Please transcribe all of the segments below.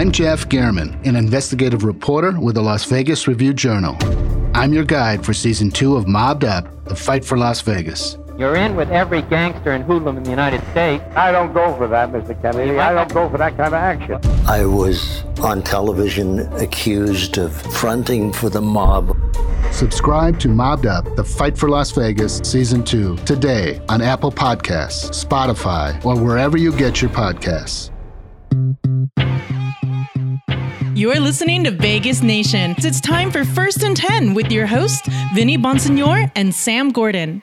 I'm Jeff German, an investigative reporter with the Las Vegas Review Journal. I'm your guide for season two of Mobbed Up The Fight for Las Vegas. You're in with every gangster and hoodlum in the United States. I don't go for that, Mr. Kennedy. I don't go for that kind of action. I was on television accused of fronting for the mob. Subscribe to Mobbed Up The Fight for Las Vegas Season 2 today on Apple Podcasts, Spotify, or wherever you get your podcasts. You're listening to Vegas Nation. It's time for First and 10 with your hosts, Vinny Bonsignore and Sam Gordon.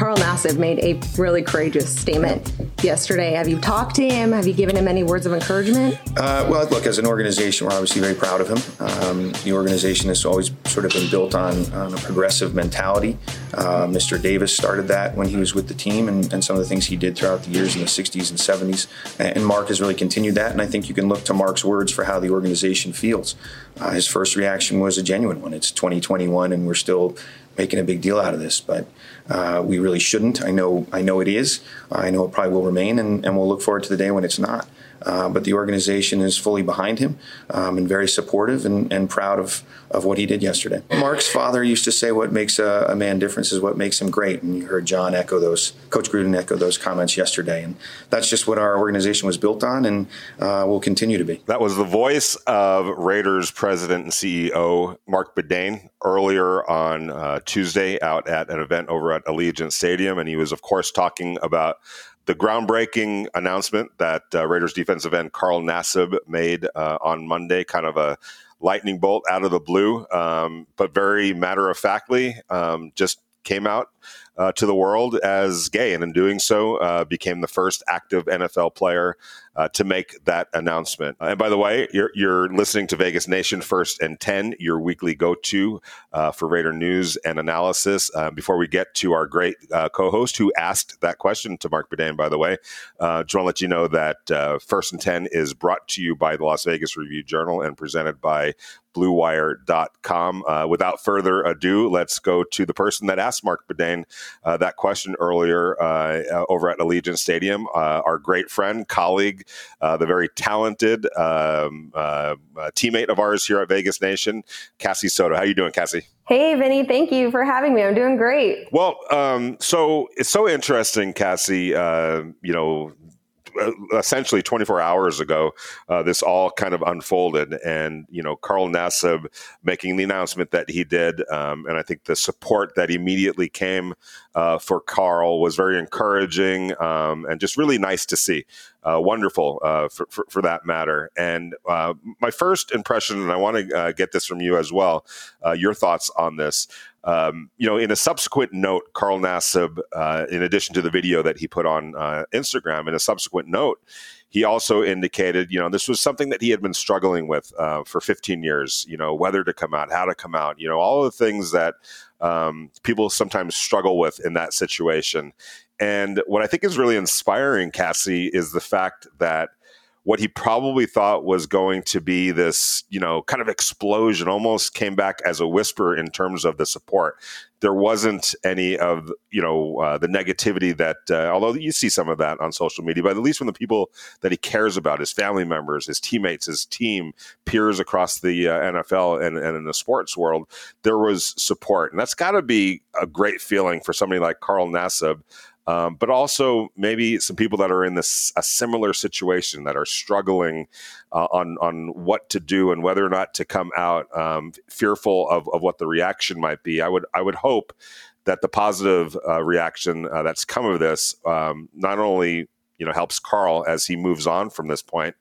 Carl Nassib made a really courageous statement yesterday. Have you talked to him? Have you given him any words of encouragement? Uh, well, look, as an organization, we're obviously very proud of him. Um, the organization has always sort of been built on, on a progressive mentality. Uh, Mr. Davis started that when he was with the team and, and, some of the things he did throughout the years in the 60s and 70s. And Mark has really continued that. And I think you can look to Mark's words for how the organization feels. Uh, his first reaction was a genuine one. It's 2021 and we're still making a big deal out of this. But uh, we really shouldn't. I know. I know it is. I know it probably will remain, and, and we'll look forward to the day when it's not. Uh, but the organization is fully behind him um, and very supportive and, and, proud of, of what he did yesterday. Mark's father used to say, "What makes a, a, man different is what makes him great." And you heard John echo those, Coach Gruden echo those comments yesterday, and that's just what our organization was built on, and uh, will continue to be. That was the voice of Raiders president and CEO Marc Badain earlier on uh, Tuesday out at an event over at Allegiant Stadium, and he was, of course, talking about the groundbreaking announcement that uh, Raiders defensive end Carl Nassib made uh, on Monday, kind of a lightning bolt out of the blue, um, but very matter of factly, um, just came out uh, to the world as gay, and in doing so, uh, became the first active NFL player uh, to make that announcement. And by the way, you're, you're, listening to Vegas Nation First and 10, your weekly go to uh, for Raider news and analysis. Uh, before we get to our great uh, co host who asked that question to Marc Badain, by the way, uh, just want to let you know that uh, First and 10 is brought to you by the Las Vegas Review Journal and presented by BlueWire.com. Uh, without further ado, let's go to the person that asked Marc Badain uh, that question earlier uh, over at Allegiant Stadium. our great friend, colleague, uh, the very talented um, uh, uh, teammate of ours here at Vegas Nation, Cassie Soto. How you doing, Cassie? Hey, Vinny. Thank you for having me. I'm doing great. Well, um, so it's so interesting, Cassie. Uh, you know, uh, essentially 24 hours ago, uh, this all kind of unfolded, and you know, Carl Nassib making the announcement that he did, um, and I think the support that immediately came uh, for Carl was very encouraging um, and just really nice to see. Uh, wonderful uh, for, for, for, that matter. And uh, my first impression, and I want to get this from you as well, your thoughts on this. Um, you know, in a subsequent note, Carl Nassib, uh, in addition to the video that he put on uh, Instagram, in a subsequent note, he also indicated, you know, this was something that he had been struggling with uh, for 15 years. You know, whether to come out, how to come out, you know, all the things that um, people sometimes struggle with in that situation. And what I think is really inspiring, Cassie, is the fact that what he probably thought was going to be this, you know, kind of explosion almost came back as a whisper in terms of the support. There wasn't any of, you know, uh, the negativity that, uh, although you see some of that on social media, but at least from the people that he cares about, his family members, his teammates, his team, peers across the uh, NFL and, and in the sports world, there was support. And that's got to be a great feeling for somebody like Carl Nassib um, but also maybe some people that are in this a similar situation that are struggling uh, on on what to do and whether or not to come out, um, fearful of, of what the reaction might be. I would I would hope that the positive uh, reaction uh, that's come of this um, not only you know helps Carl as he moves on from this point,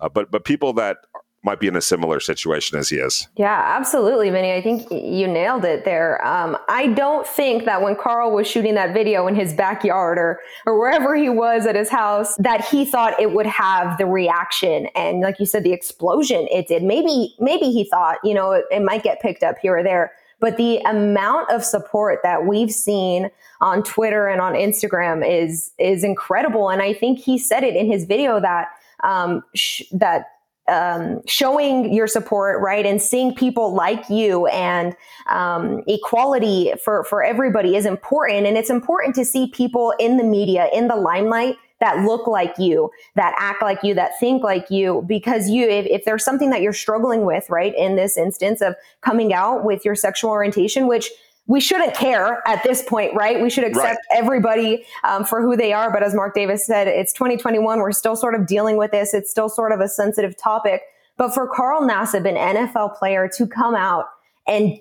uh, but but people that might be in a similar situation as he is. Yeah, absolutely, Vinny. I think you nailed it there. Um, I don't think that when Carl was shooting that video in his backyard or or wherever he was at his house, that he thought it would have the reaction and, like you said, the explosion it did. Maybe maybe he thought, you know, it, it might get picked up here or there. But the amount of support that we've seen on Twitter and on Instagram is is incredible. And I think he said it in his video that um, sh- that um, showing your support, right, and seeing people like you and um, equality for for everybody is important, and it's important to see people in the media in the limelight that look like you, that act like you, that think like you, because you, if, if there's something that you're struggling with, right, in this instance of coming out with your sexual orientation, which we shouldn't care at this point, right? We should accept right. everybody um, for who they are. But as Mark Davis said, it's 2021. We're still sort of dealing with this. It's still sort of a sensitive topic. But for Carl Nassib, an NFL player, to come out and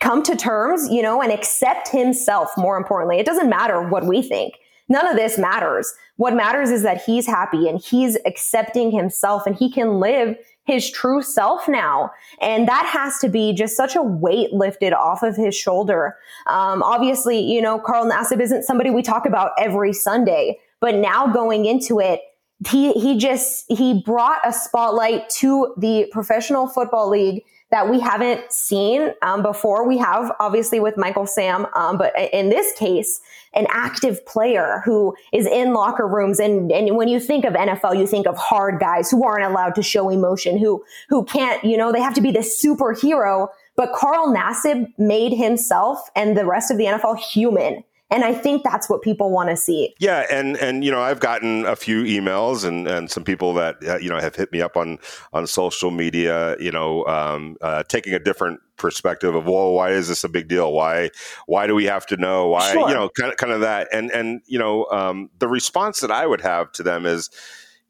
come to terms, you know, and accept himself, more importantly, it doesn't matter what we think. None of this matters. What matters is that he's happy and he's accepting himself and he can live his true self now. And that has to be just such a weight lifted off of his shoulder. Um, obviously, you know, Carl Nassib isn't somebody we talk about every Sunday, but now going into it, he, he just, he brought a spotlight to the professional football league that we haven't seen um, before. We have obviously with Michael Sam, um, but in this case, an active player who is in locker rooms. And, and when you think of NFL, you think of hard guys who aren't allowed to show emotion, who, who can't, you know, they have to be the superhero. But Carl Nassib made himself and the rest of the NFL human. And I think that's what people want to see. Yeah, and and you know I've gotten a few emails and and some people that uh, you know have hit me up on on social media. You know, um, uh, taking a different perspective of well why is this a big deal why why do we have to know why sure. you know kind of kind of that and and you know um, the response that i would have to them is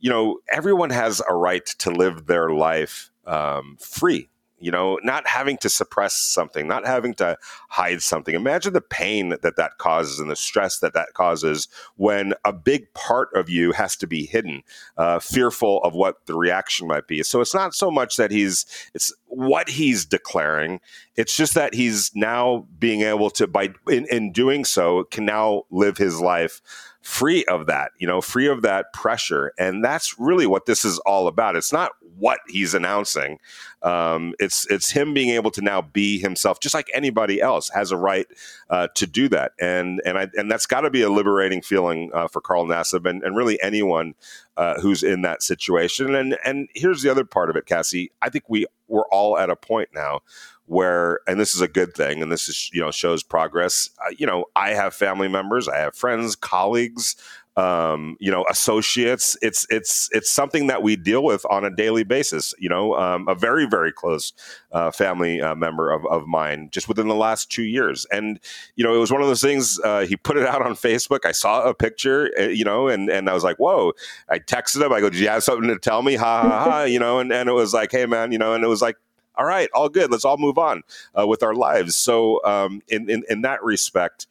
you know everyone has a right to live their life um, free you know, not having to suppress something, not having to hide something. Imagine the pain that that causes and the stress that that causes when a big part of you has to be hidden, uh, fearful of what the reaction might be. So it's not so much that he's, it's what he's declaring. It's just that he's now being able to, by in, in doing so, can now live his life free of that, you know, free of that pressure. And that's really what this is all about. It's not what he's announcing. Um, it's it's him being able to now be himself, just like anybody else has a right uh, to do that. And and I, and that's got to be a liberating feeling uh, for Carl Nassib and, and really anyone uh, who's in that situation. And and here's the other part of it, Cassie. I think we we're all at a point now where and this is a good thing and this is you know shows progress uh, you know i have family members i have friends colleagues um, you know associates it's it's it's something that we deal with on a daily basis you know um, a very very close uh, family uh, member of, of mine just within the last two years. And you know it was one of those things uh, he put it out on facebook. I saw a picture uh, you know and and i was like whoa. I texted him. I go do you have something to tell me? Ha ha ha you know and, and it was like hey man you know and it was like all right, all good. Let's all move on uh, with our lives. So, um, in, in, in that respect,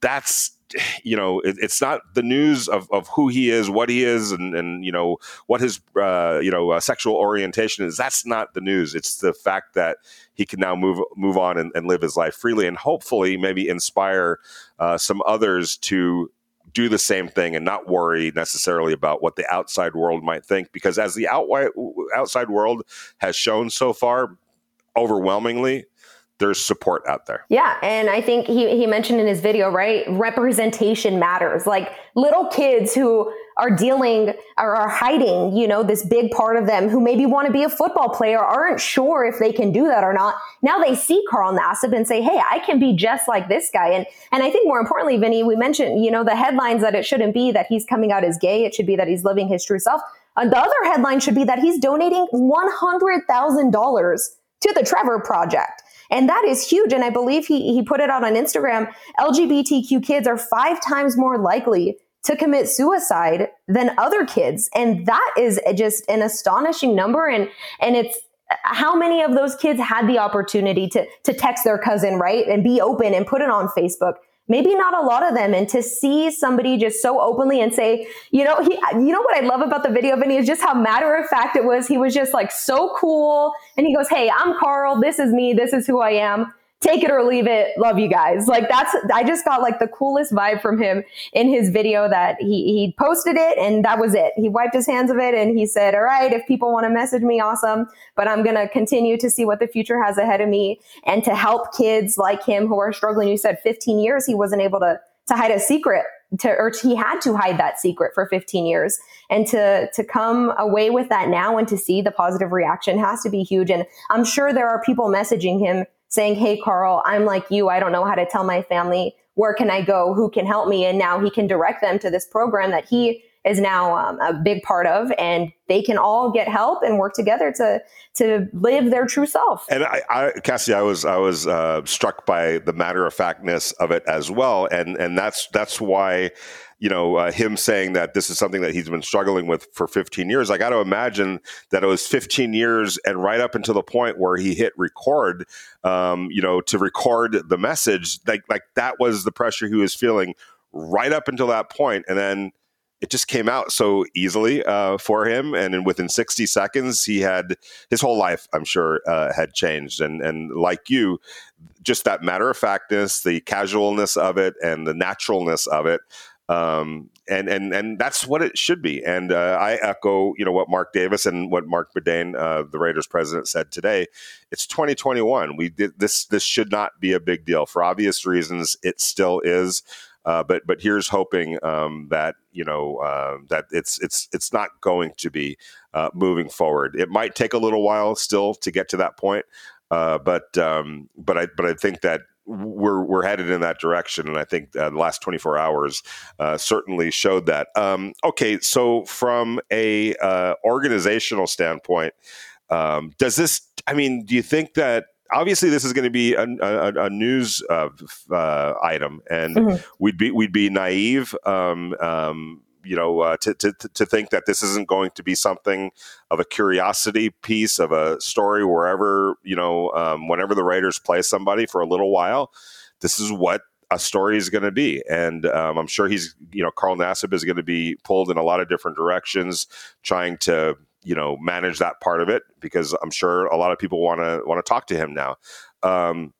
that's you know it, it's not the news of, of who he is what he is and, and you know what his uh, you know uh, sexual orientation is that's not the news it's the fact that he can now move move on and, and live his life freely and hopefully maybe inspire uh, some others to do the same thing and not worry necessarily about what the outside world might think. Because as the outside world has shown so far, overwhelmingly, there's support out there. Yeah. And I think he, he mentioned in his video, right? Representation matters. Like little kids who are dealing or are hiding, you know, this big part of them who maybe want to be a football player aren't sure if they can do that or not. Now they see Carl Nassib and say, Hey, I can be just like this guy. And, and I think more importantly, Vinny, we mentioned, you know, the headlines that it shouldn't be that he's coming out as gay. It should be that he's living his true self. And the other headline should be that he's donating $100,000 to the Trevor Project. And that is huge. And I believe he, he put it out on Instagram. LGBTQ kids are five times more likely to commit suicide than other kids. And that is just an astonishing number. And, and it's, how many of those kids had the opportunity to, to text their cousin, right? And be open and put it on Facebook maybe not a lot of them. And to see somebody just so openly and say, you know, he, you know what I love about the video, Vinny, is just how matter of fact it was. He was just like so cool. And he goes, Hey, I'm Carl. This is me. This is who I am take it or leave it. Love you guys. Like that's, I just got like the coolest vibe from him in his video that he, he posted it and that was it. He wiped his hands of it and he said, all right, if people want to message me, awesome. But I'm going to continue to see what the future has ahead of me and to help kids like him who are struggling. You said 15 years he wasn't able to, to hide a secret to, or he had to hide that secret for 15 years and to to come away with that now and to see the positive reaction has to be huge and i'm sure there are people messaging him saying, Hey, Carl, I'm like you. I don't know how to tell my family. Where can I go? Who can help me? And now he can direct them to this program that he is now um, a big part of, and they can all get help and work together to to live their true self. And I, I Cassie, I was I was uh, struck by the matter of factness of it as well, and and that's that's why you know, uh, him saying that this is something that he's been struggling with for 15 years. I got to imagine that it was 15 years and right up until the point where he hit record, um, you know, to record the message. Like, like that was the pressure he was feeling right up until that point. point, and then it just came out so easily uh, for him, and within 60 seconds, he had his whole life. I'm sure uh, had changed, and and like you, just that matter of factness, the casualness of it, and the naturalness of it um, and and and that's what it should be. And uh, I echo, you know, what Mark Davis and what Marc Badain, uh, the Raiders president, said today. It's 2021. We did this. This should not be a big deal for obvious reasons. It still is. Uh, but but here's hoping um, that you know uh, that it's it's it's not going to be uh, moving forward. It might take a little while still to get to that point, uh, but um, but I but I think that we're we're headed in that direction, and I think uh, the last 24 hours uh, certainly showed that. Um, okay, so from a uh, organizational standpoint, um, does this? I mean, do you think that? Obviously, this is going to be a, a, a news uh, uh, item, and mm-hmm. we'd be we'd be naive um, um you know, uh, to, to, to think that this isn't going to be something of a curiosity piece of a story wherever, you know, um, whenever the Raiders play somebody for a little while, this is what a story is going to be. And um, I'm sure he's, you know, Carl Nassib is going to be pulled in a lot of different directions, trying to, you know, manage that part of it because I'm sure a lot of people want to want to talk to him now. Um,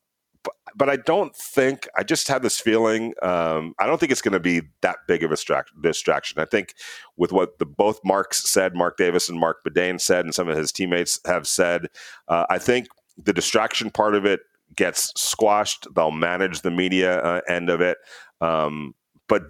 but, I don't think I just have this feeling. Um, I don't think it's going to be that big of a distraction. I think with what the both Marks said, Mark Davis and Marc Badain said, and some of his teammates have said, uh, I think the distraction part of it gets squashed. They'll manage the media uh, end of it. Um, but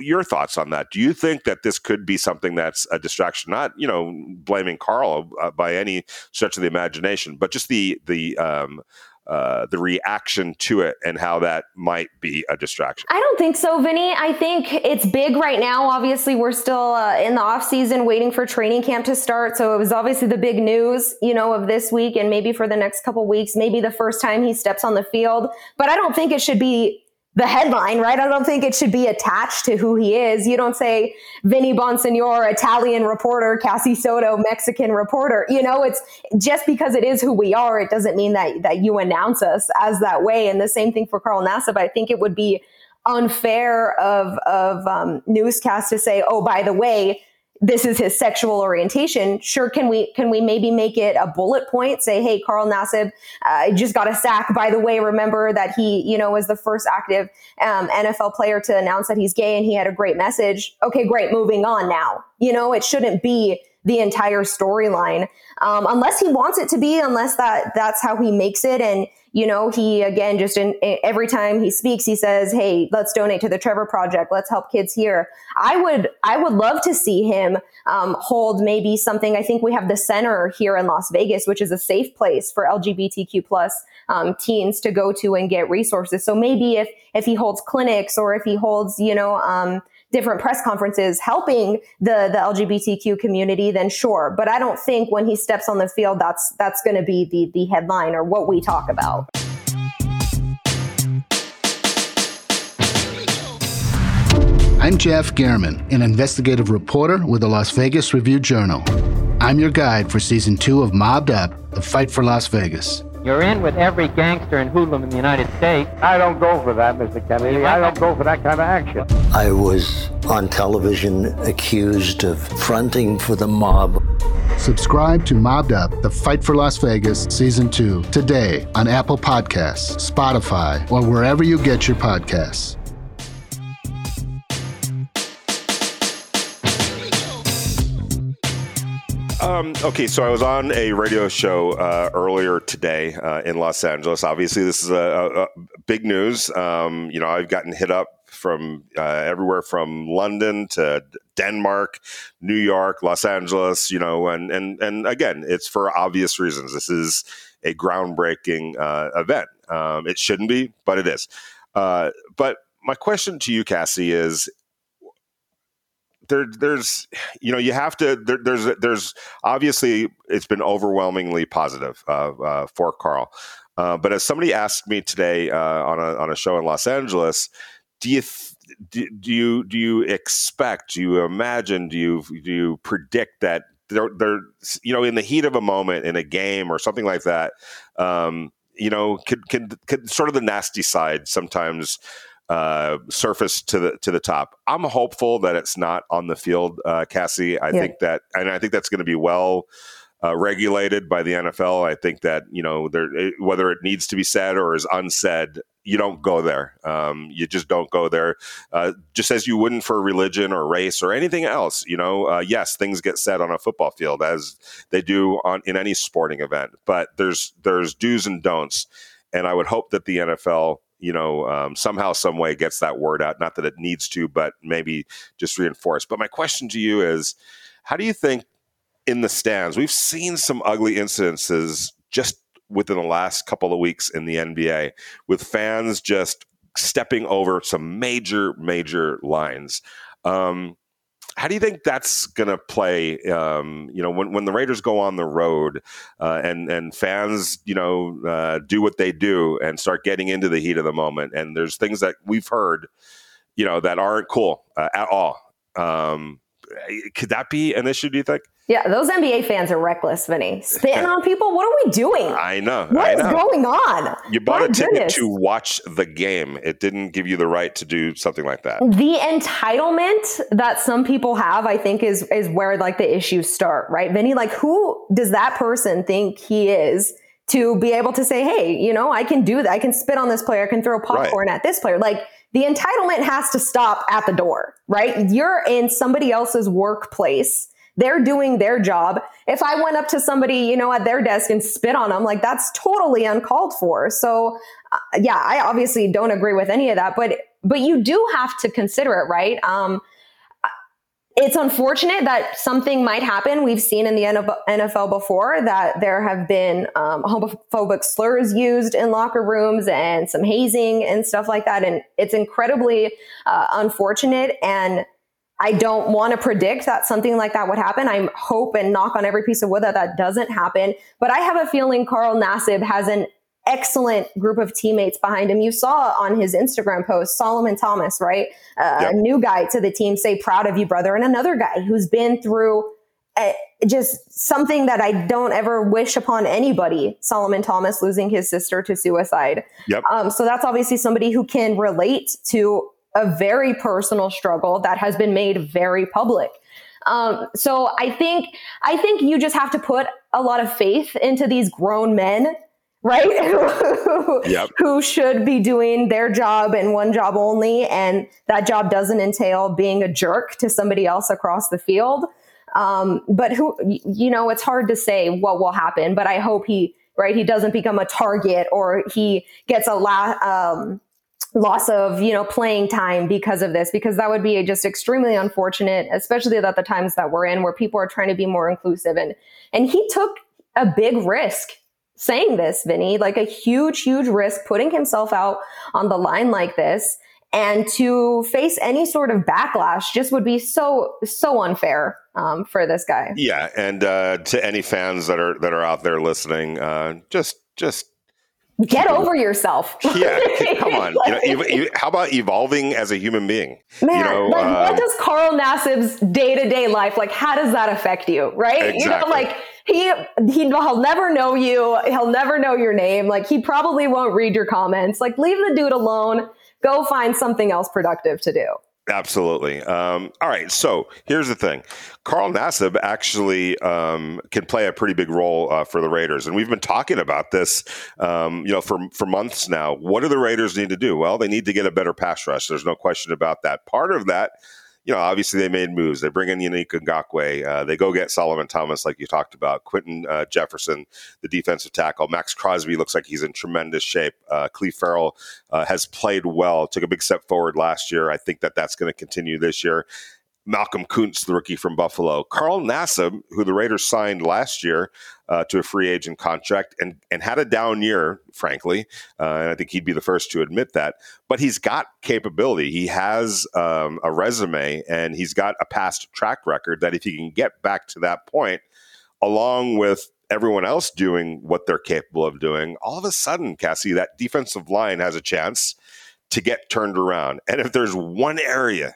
your thoughts on that? Do you think that this could be something that's a distraction? Not you know blaming Carl uh, by any stretch of the imagination, but just the the um, uh, the reaction to it and how that might be a distraction? I don't think so, Vinny. I think it's big right now. Obviously, we're still uh, in the off season waiting for training camp to start. So it was obviously the big news, you know, of this week and maybe for the next couple weeks, maybe the first time he steps on the field. But I don't think it should be the headline, right? I don't think it should be attached to who he is. You don't say Vinny Bonsignore, Italian reporter, Cassie Soto, Mexican reporter. You know, it's just because it is who we are, it doesn't mean that that you announce us as that way. And the same thing for Carl Nassib. I think it would be unfair of of um, newscast to say, oh, by the way, this is his sexual orientation. Sure, can we can we maybe make it a bullet point? Say, hey, Carl Nassib, uh, just got a sack. By the way, remember that he, you know, was the first active um, NFL player to announce that he's gay, and he had a great message. Okay, great. Moving on now. You know, it shouldn't be the entire storyline um, unless he wants it to be, unless that that's how he makes it, and you know, he again just in, every time he speaks, he says, "Hey, let's donate to the Trevor Project. Let's help kids here." I would, I would love to see him um, hold maybe something. I think we have the center here in Las Vegas, which is a safe place for LGBTQ plus um, teens to go to and get resources. So maybe if if he holds clinics or if he holds, you know. Different press conferences helping the the LGBTQ community, then sure. But I don't think when he steps on the field, that's that's going to be the the headline or what we talk about. I'm Jeff German, an investigative reporter with the Las Vegas Review Journal. I'm your guide for season two of Mobbed Up: The Fight for Las Vegas. You're in with every gangster and hoodlum in the United States. I don't go for that, Mr. Kennedy. I don't go for that kind of action. I was on television accused of fronting for the mob. Subscribe to Mobbed Up, The Fight for Las Vegas, Season 2, today on Apple Podcasts, Spotify, or wherever you get your podcasts. Um, okay, so I was on a radio show uh, earlier today uh, in Los Angeles. Obviously, this is a, a, big news. Um, you know, I've gotten hit up from uh, everywhere from London to Denmark, New York, Los Angeles. You know, and and and again, it's for obvious reasons. This is a groundbreaking uh, event. Um, it shouldn't be, but it is. Uh, but my question to you, Cassie, is there, there's, you know, you have to. There, there's, there's obviously it's been overwhelmingly positive uh, uh, for Carl. Uh, but as somebody asked me today uh, on a on a show in Los Angeles, do you th- do, do you do you expect? Do you imagine? Do you do you predict that they're, they're you know in the heat of a moment in a game or something like that? Um, you know, could could sort of the nasty side sometimes uh, surface to the to the top. I'm hopeful that it's not on the field, uh, Cassie. I yeah. think that, and I think that's going to be well uh, regulated by the NFL. I think that you know there, it, whether it needs to be said or is unsaid, you don't go there. Um, you just don't go there. Uh, just as you wouldn't for religion or race or anything else. You know, uh, yes, things get said on a football field as they do on in any sporting event, but there's there's do's and don'ts, and I would hope that the NFL you know, um, somehow, some way gets that word out. Not that it needs to, but maybe just reinforce. But my question to you is, how do you think in the stands. We've seen some ugly incidences just within the last couple of weeks in the NBA with fans just stepping over some major, major lines. Um, how do you think that's going to play? Um, you know, when, when the Raiders go on the road uh, and and fans, you know, uh, do what they do and start getting into the heat of the moment, and there's things that we've heard, you know, that aren't cool uh, at all. Um, could that be an issue? Do you think? Yeah, those NBA fans are reckless, Vinny. Spitting on people. What are we doing? I know. What I is know. going on? You bought My a ticket goodness. to watch the game. It didn't give you the right to do something like that. The entitlement that some people have, I think, is is where like the issues start, right? Vinny, like who does that person think he is? To be able to say, hey, you know, I can do that. I can spit on this player. I can throw popcorn right. at this player. Like, the entitlement has to stop at the door, right? You're in somebody else's workplace they're doing their job. If I went up to somebody, you know, at their desk and spit on them, like that's totally uncalled for. So, uh, yeah, I obviously don't agree with any of that, but but you do have to consider it, right? Um, it's unfortunate that something might happen. We've seen in the NFL before that there have been um, homophobic slurs used in locker rooms and some hazing and stuff like that. And it's incredibly uh, unfortunate. And I don't want to predict that something like that would happen. I hope and knock on every piece of wood that that doesn't happen. But I have a feeling Carl Nassib has an excellent group of teammates behind him. You saw on his Instagram post, Solomon Thomas, right? Uh, yep. A new guy to the team say, proud of you, brother. And another guy who's been through a, just something that I don't ever wish upon anybody. Solomon Thomas losing his sister to suicide. Yep. Um, so that's obviously somebody who can relate to a very personal struggle that has been made very public. Um, so I think I think you just have to put a lot of faith into these grown men, right? yep. Who should be doing their job and one job only, and that job doesn't entail being a jerk to somebody else across the field. Um, but who, you know, it's hard to say what will happen. But I hope he, right, he doesn't become a target or he gets a la- um, loss of you know playing time because of this because that would be just extremely unfortunate especially at the times that we're in where people are trying to be more inclusive. And and he took a big risk saying this vinny like a huge huge risk putting himself out on the line like this. And to face any sort of backlash just would be so so unfair um, for this guy. Yeah. And uh, to any fans that are that are out there listening uh, just just Get over yourself. yeah, come on. like, you know, how about evolving as a human being? Man, you know, like um, what does Carl Nassib's day to day life like? How does that affect you? Right? Exactly. You know, like he he he'll never know you. He'll never know your name. Like he probably won't read your comments. Like leave the dude alone. Go find something else productive to do. Absolutely. Um, all right. So here's the thing Carl Nassib actually um, can play a pretty big role uh, for the Raiders. And we've been talking about this, um, you know, for, for months now. What do the Raiders need to do? Well, they need to get a better pass rush. There's no question about that. Part of that you know, obviously they made moves. They bring in Yannick Ngakoue. Uh, they go get Solomon Thomas, like you talked about. Quinton uh, Jefferson, the defensive tackle. Maxx Crosby looks like he's in tremendous shape. Uh, Clelin Ferrell uh, has played well, took a big step forward last year. I think that that's going to continue this year. Malcolm Koonce, the rookie from Buffalo, Carl Nassib, who the Raiders signed last year uh, to a free agent contract and, and had a down year, frankly. Uh, and I think he'd be the first to admit that. But he's got capability. He has um, a resume and he's got a past track record that if he can get back to that point, along with everyone else doing what they're capable of doing, all of a sudden, Cassie, that defensive line has a chance to get turned around. And if there's one area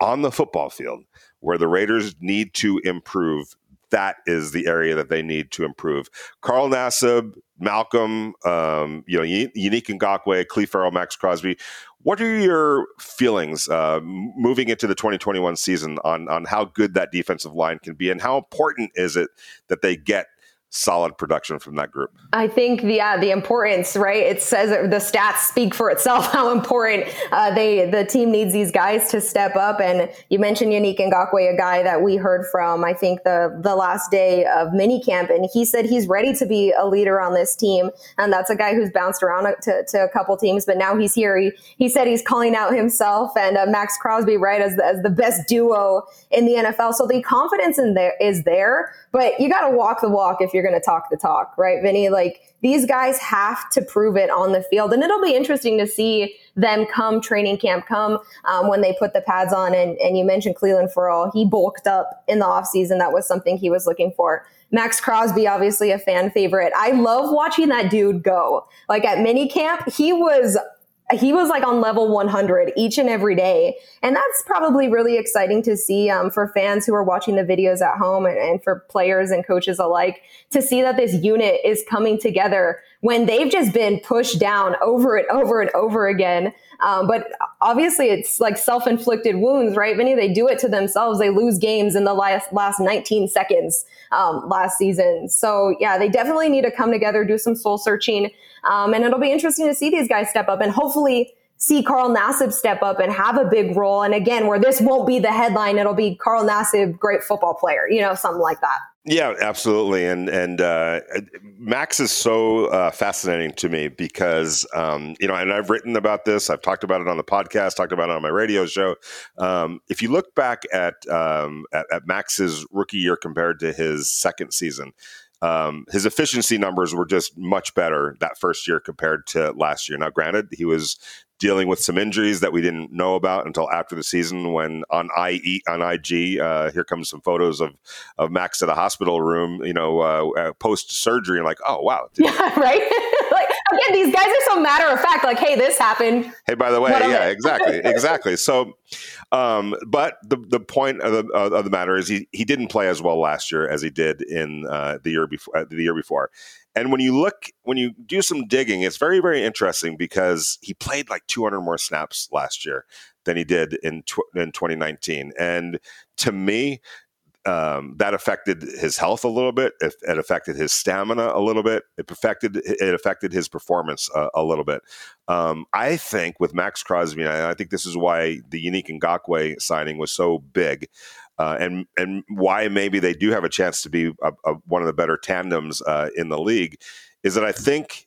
on the football field where the Raiders need to improve, that is the area that they need to improve. Carl Nassib, Malcolm, um, you know, Yannick Ngakoue, Clelin Ferrell, Maxx Crosby. What are your feelings uh, moving into the 2021 season on on how good that defensive line can be, and how important is it that they get solid production from that group. I think the uh, the importance, right? It says the stats speak for itself how important uh, they the team needs these guys to step up. And you mentioned Yannick Ngakoue, a guy that we heard from, I think the the last day of minicamp, and he said he's ready to be a leader on this team. And that's a guy who's bounced around to, to a couple teams, but now he's here. He, he said he's calling out himself and uh, Maxx Crosby, right, as the, as the best duo in the NFL. So the confidence in there is there, but you got to walk the walk if you're going to talk the talk, right, Vinny? Like these guys have to prove it on the field. And it'll be interesting to see them come training camp, come um, when they put the pads on. And, and you mentioned Clelin Ferrell. He bulked up in the offseason. That was something he was looking for. Maxx Crosby, obviously a fan favorite. I love watching that dude go. Like at mini camp, he was he was like on level 100 each and every day. And that's probably really exciting to see um, for fans who are watching the videos at home and, and, for players and coaches alike to see that this unit is coming together when they've just been pushed down over and over and over again. Um, but obviously, it's like self inflicted wounds, right? Many they do it to themselves. They lose games in the last, last 19 seconds um, last season. So, yeah, they definitely need to come together, do some soul searching. Um, and it'll be interesting to see these guys step up and hopefully see Carl Nassib step up and have a big role. And again, where this won't be the headline, it'll be Carl Nassib, great football player, you know, something like that. Yeah, absolutely. And and uh, Max is so uh, fascinating to me because um, you know, and I've written about this. I've talked about it on the podcast, talked about it on my radio show. Um, if you look back at, um, at, at Max's rookie year compared to his second season, um, his efficiency numbers were just much better that first year compared to last year. Now, granted, he was dealing with some injuries that we didn't know about until after the season. When on IE on IG, uh, here comes some photos of of Max at a hospital room, you know, uh, uh post surgery, and like, oh wow, yeah, right. Again, these guys are so matter of fact. Like, hey, this happened. Hey, by the way, yeah, exactly, exactly. So, um, but the the point of the, of the matter is he he didn't play as well last year as he did in uh, the year before uh, the year before. And when you look, when you do some digging, it's very, very interesting because he played like 200 more snaps last year than he did in tw- in 2019. And to me, um, that affected his health a little bit. It, it, affected his stamina a little bit. It affected it affected his performance a, a little bit. Um, I think with Maxx Crosby, and I think this is why the Yannick Ngakoue signing was so big uh, and and why maybe they do have a chance to be a, a, one of the better tandems uh, in the league is that I think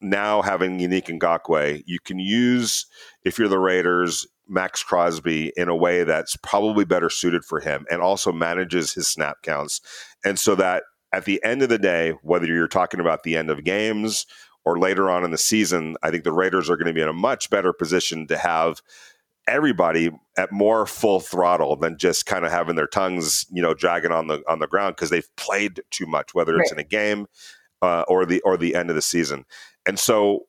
now having Yannick Ngakoue, you can use if you're the Raiders Maxx Crosby in a way that's probably better suited for him and also manages his snap counts, and so that at the end of the day, whether you're talking about the end of games or later on in the season, I think the Raiders are going to be in a much better position to have everybody at more full throttle than just kind of having their tongues, you know, dragging on the on the ground because they've played too much, whether it's right. in a game uh, or the or the end of the season. And so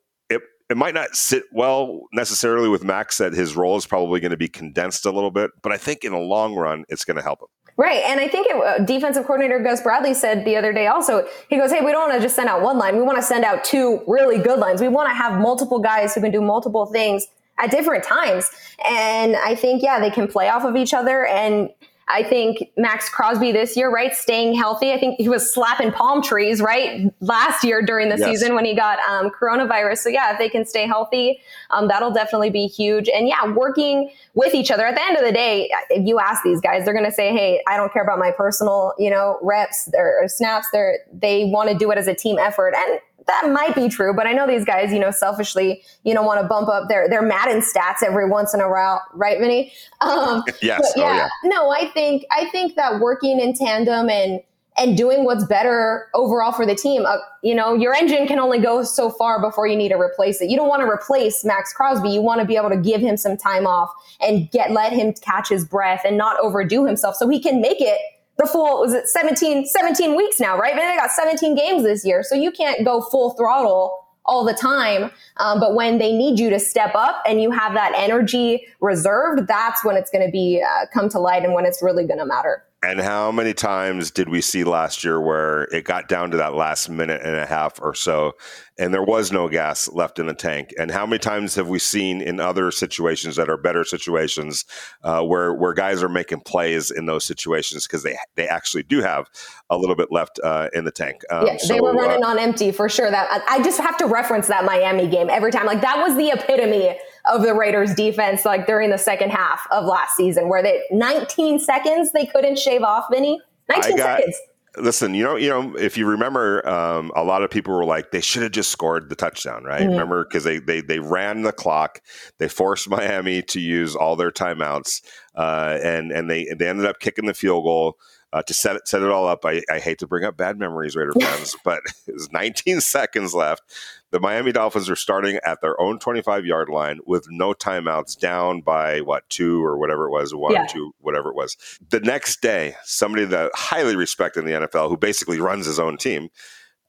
it might not sit well necessarily with Max that his role is probably going to be condensed a little bit, but I think in the long run it's going to help him. Right. And I think it, uh, defensive coordinator Gus Bradley said the other day also, he goes, Hey, we don't want to just send out one line. We want to send out two really good lines. We want to have multiple guys who can do multiple things at different times. And I think, yeah, they can play off of each other. And I think Maxx Crosby this year, right, staying healthy. I think he was slapping palm trees, right, last year during the yes. season when he got um, coronavirus. So yeah, if they can stay healthy, um, that'll definitely be huge. And yeah, working with each other. At the end of the day, if you ask these guys, they're going to say, "Hey, I don't care about my personal, you know, reps or snaps. They're they want to do it as a team effort." And that might be true, but I know these guys, you know, selfishly, you know, want to bump up their their Madden stats every once in a while, right, Vinny? Um, yes. Yeah, oh, yeah. No, I think I think that working in tandem and and doing what's better overall for the team. Uh, you know, your engine can only go so far before you need to replace it. You don't want to replace Maxx Crosby. You want to be able to give him some time off and get let him catch his breath and not overdo himself so he can make it the full was it 17 17 weeks now right? Man they got 17 games this year so you can't go full throttle all the time. Um, but when they need you to step up and you have that energy reserved that's when it's going to be uh, come to light and when it's really going to matter and how many times did we see last year where it got down to that last minute and a half or so, and there was no gas left in the tank? And how many times have we seen in other situations that are better situations uh, where where guys are making plays in those situations because they they actually do have a little bit left uh, in the tank? Um, yeah, they so, were running uh, on empty for sure. That I just have to reference that Miami game every time. Like that was the epitome of the Raiders defense like during the second half of last season where they 19 seconds they couldn't shave off Vinny. 19 got, seconds. Listen, you know, you know, if you remember, um, a lot of people were like, they should have just scored the touchdown, right? Mm-hmm. Remember, because they, they they ran the clock, they forced Miami to use all their timeouts, uh, and and they they ended up kicking the field goal. Uh, to set it, set it all up, I, I hate to bring up bad memories, Raider fans, but was 19 seconds left. The Miami Dolphins are starting at their own 25 yard line with no timeouts, down by what, two or whatever it was, one yeah. or two, whatever it was. The next day, somebody that highly respected in the NFL, who basically runs his own team,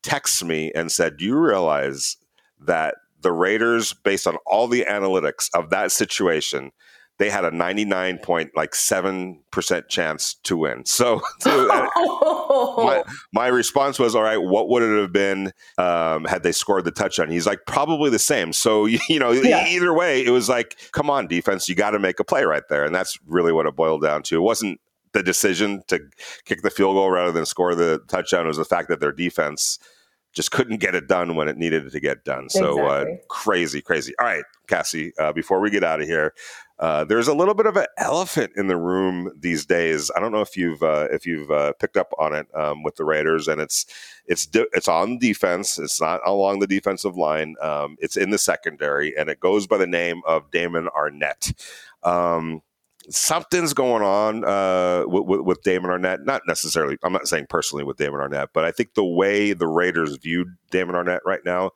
texts me and said, Do you realize that the Raiders, based on all the analytics of that situation, they had a 99 point like 7% chance to win so, so my, my, response was all right what would it have been um, had they scored the touchdown he's like probably the same so you know yeah. either way it was like come on defense you got to make a play right there and that's really what it boiled down to it wasn't the decision to kick the field goal rather than score the touchdown it was the fact that their defense just couldn't get it done when it needed to get done. So uh, exactly. uh, crazy, crazy. All right, Cassie, uh, before we get out of here, uh, there's a little bit of an elephant in the room these days. I don't know if you've uh, if you've uh, picked up on it um, with the Raiders, and it's it's it's on defense. It's not along the defensive line. Um, it's in the secondary, and it goes by the name of Damon Arnette. Um, something's going on uh, with, with, Damon Arnette. Not necessarily. I'm not saying personally with Damon Arnette, but I think the way the Raiders viewed Damon Arnette right now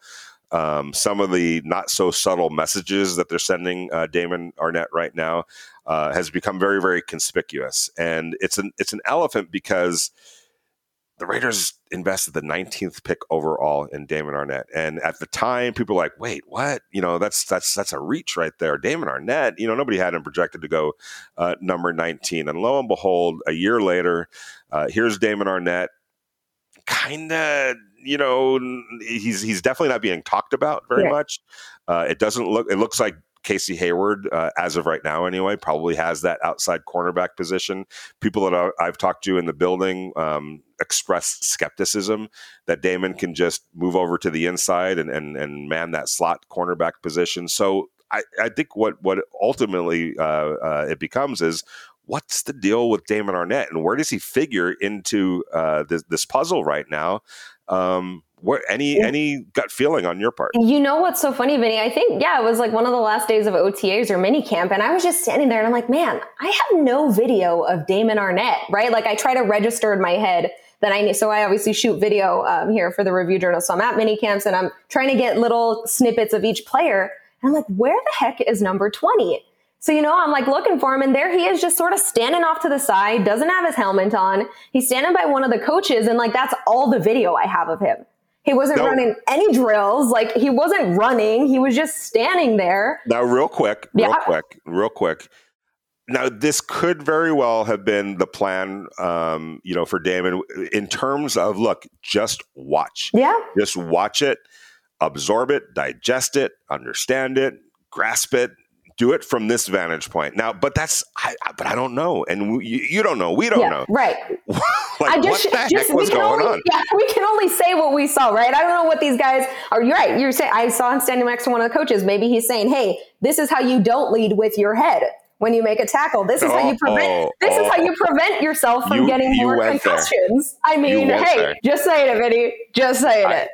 um, some of the not so subtle messages that they're sending uh, Damon Arnette right now uh, has become very, very conspicuous, and it's an it's an elephant because the Raiders invested the 19th pick overall in Damon Arnette, and at the time, people were like, "Wait, what? You know, that's that's that's a reach right there." Damon Arnette, you know, nobody had him projected to go uh, number 19, and lo and behold, a year later, uh, here's Damon Arnette, kind of you know, he's he's definitely not being talked about very yeah. much. Uh, it doesn't look. It looks like Casey Hayward, uh, as of right now, anyway, probably has that outside cornerback position. People that I've talked to in the building um, express skepticism that Damon can just move over to the inside and and, and man that slot cornerback position. So I, I think what what ultimately uh, uh, it becomes is what's the deal with Damon Arnette and where does he figure into uh, this, this, puzzle right now? Um, what any any gut feeling on your part? You know what's so funny, Vinny? I think yeah, it was like one of the last days of OTAs or mini camp, and I was just standing there and I'm like, man, I have no video of Damon Arnette, right? Like I try to register in my head that I need. So I obviously shoot video um, here for the review journal. So I'm at mini camps and I'm trying to get little snippets of each player. And I'm like, where the heck is number 20? So, you know, I'm like looking for him and there he is just sort of standing off to the side, doesn't have his helmet on. He's standing by one of the coaches and like that's all the video I have of him. He wasn't no. running any drills. Like he wasn't running. He was just standing there. Now, real quick, real yeah. quick, real quick. Now, this could very well have been the plan, um, you know, for Damon in terms of look, just watch. Yeah. Just watch it, absorb it, digest it, understand it, grasp it, do it from this vantage point. Now but that's I, but i don't know. And we, you, you, don't know. We don't yeah, know. right. Like I just, what the just, was going only, on? yeah we can only say what we saw right? I don't know what these guys are you're right you're saying i saw him standing next to one of the coaches. Maybe he's saying hey this is how you don't lead with your head when you make a tackle. This is oh, how you prevent. Oh, this oh, is how you prevent yourself from you, getting you more concussions. There. I mean, hey, there. just saying it, Vinny. Just saying I, it.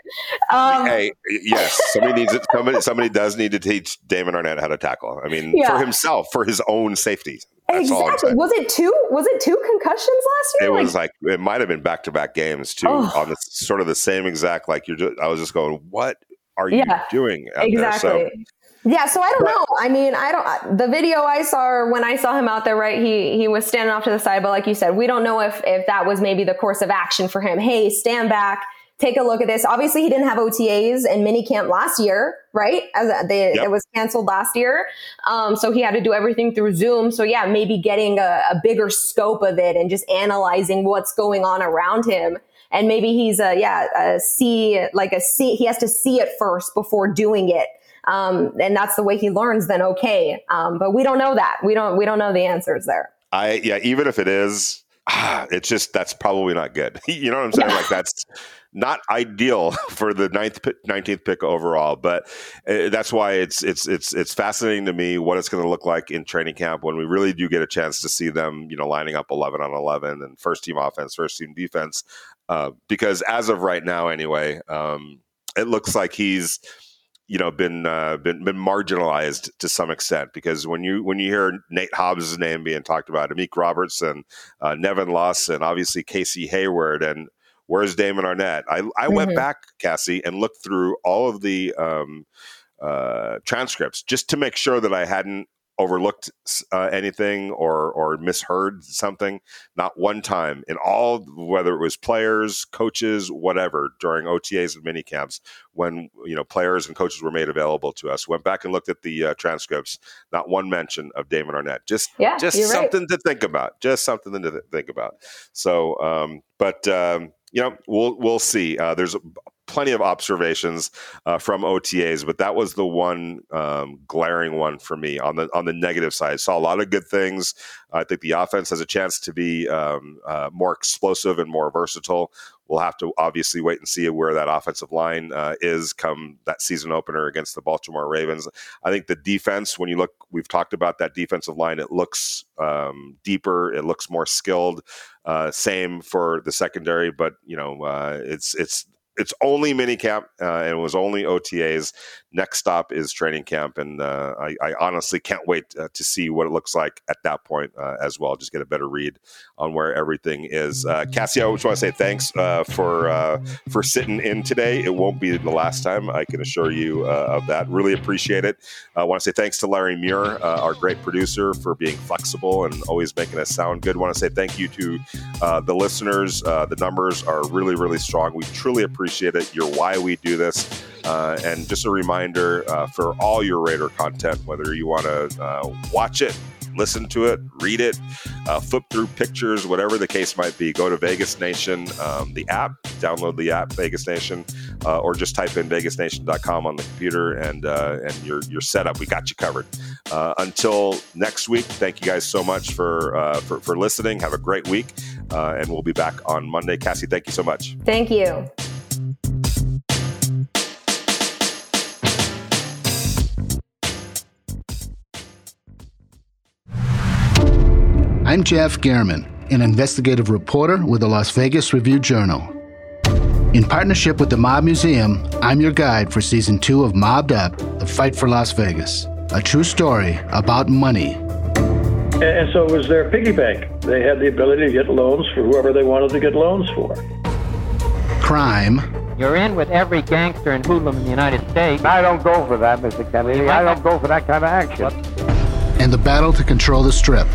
Um, hey, yes, somebody needs it. Somebody, somebody does need to teach Damon Arnette how to tackle. I mean, yeah. for himself, for his own safety. That's exactly. Was it two? Was it two concussions last year? It like, was like it might have been back to back games too, oh. on the sort of the same exact. Like you're. Just, I was just going, what are yeah, you doing? exactly. So, yeah, so I don't know. I mean, I don't. The video I saw when I saw him out there, right? He he was standing off to the side, but like you said, we don't know if if that was maybe the course of action for him. Hey, stand back, take a look at this. Obviously, he didn't have OTAs and minicamp last year, right? As they, yep. it was canceled last year, um, so he had to do everything through Zoom. So yeah, maybe getting a, a bigger scope of it and just analyzing what's going on around him and maybe he's a yeah a see like a see he has to see it first before doing it um, and that's the way he learns, then okay. Um, but we don't know that. We don't we don't know the answers there. I yeah, even if it is, ah, it's just that's probably not good. you know what I'm saying? like that's not ideal for the ninth, 19th pick overall, but uh, that's why it's it's it's it's fascinating to me what it's going to look like in training camp when we really do get a chance to see them, you know, lining up 11 on 11 and first team offense, first team defense. Uh, because as of right now, anyway, um, it looks like he's you know been uh, been been marginalized to some extent because when you when you hear Nate Hobbs' name being talked about, Amik Robertson, uh, Nevin Lawson, obviously Casey Hayward, and where's Damon Arnette? I I mm-hmm. went back, Cassie, and looked through all of the um, uh, transcripts just to make sure that I hadn't overlooked uh, anything or or misheard something not one time in all whether it was players coaches whatever during otas and mini camps when you know players and coaches were made available to us. Went back and looked at the uh, transcripts not one mention of damon arnette. Just yeah, just something right. to think about just something to think about. So um, but um, you know we'll we'll see. Uh, there's plenty of observations uh, from OTAs, but that was the one um, glaring one for me on the on the negative side. Saw a lot of good things. I think the offense has a chance to be um, uh, more explosive and more versatile. We'll have to obviously wait and see where that offensive line uh, is come that season opener against the Baltimore Ravens. I think the defense, when you look, we've talked about that defensive line. It looks um, deeper. It looks more skilled. Uh, same for the secondary, but you know, uh, it's it's it's only minicamp uh, and it was only OTAs. Next stop is training camp, and uh, I, I, honestly can't wait uh, to see what it looks like at that point uh, as well. Just get a better read on where everything is. Uh, Cassie, I just want to say thanks uh, for for sitting in today. It won't be the last time. I can assure you of that. Really appreciate it. I want to say thanks to Larry Muir, our great producer, for being flexible and always making us sound good. I want to say thank you to the listeners. the numbers are really really strong. We truly appreciate it. You're why we do this. Uh, and just a reminder uh, for all your Raider content, whether you want to uh, watch it, listen to it, read it, uh, flip through pictures, whatever the case might be, go to Vegas Nation, um, the app, download the app, Vegas Nation, uh, or just type in vegasnation.com on the computer and uh, and you're, you're set up. We got you covered. until next week, thank you guys so much for, for, for listening. Have a great week, and we'll be back on Monday. Cassie, thank you so much. Thank you. I'm Jeff German, an investigative reporter with the Las Vegas Review Journal. In partnership with the Mob Museum, I'm your guide for season two of Mobbed Up The Fight for Las Vegas, a true story about money. And so it was their piggy bank. They had the ability to get loans for whoever they wanted to get loans for. Crime. You're in with every gangster and hoodlum in the United States. I don't go for that, Mr. Kennedy. I don't go for that kind of action. And the battle to control the strip.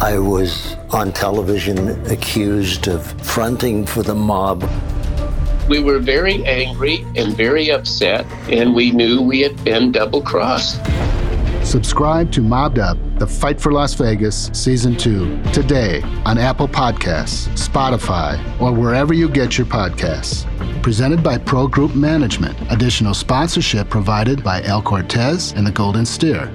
I was on television accused of fronting for the mob. We were very angry and very upset, and we knew we had been double crossed. Subscribe to Mobbed Up, The Fight for Las Vegas, Season 2, today on Apple Podcasts, Spotify, or wherever you get your podcasts. Presented by Pro Group Management. Additional sponsorship provided by El Cortez and the Golden Steer.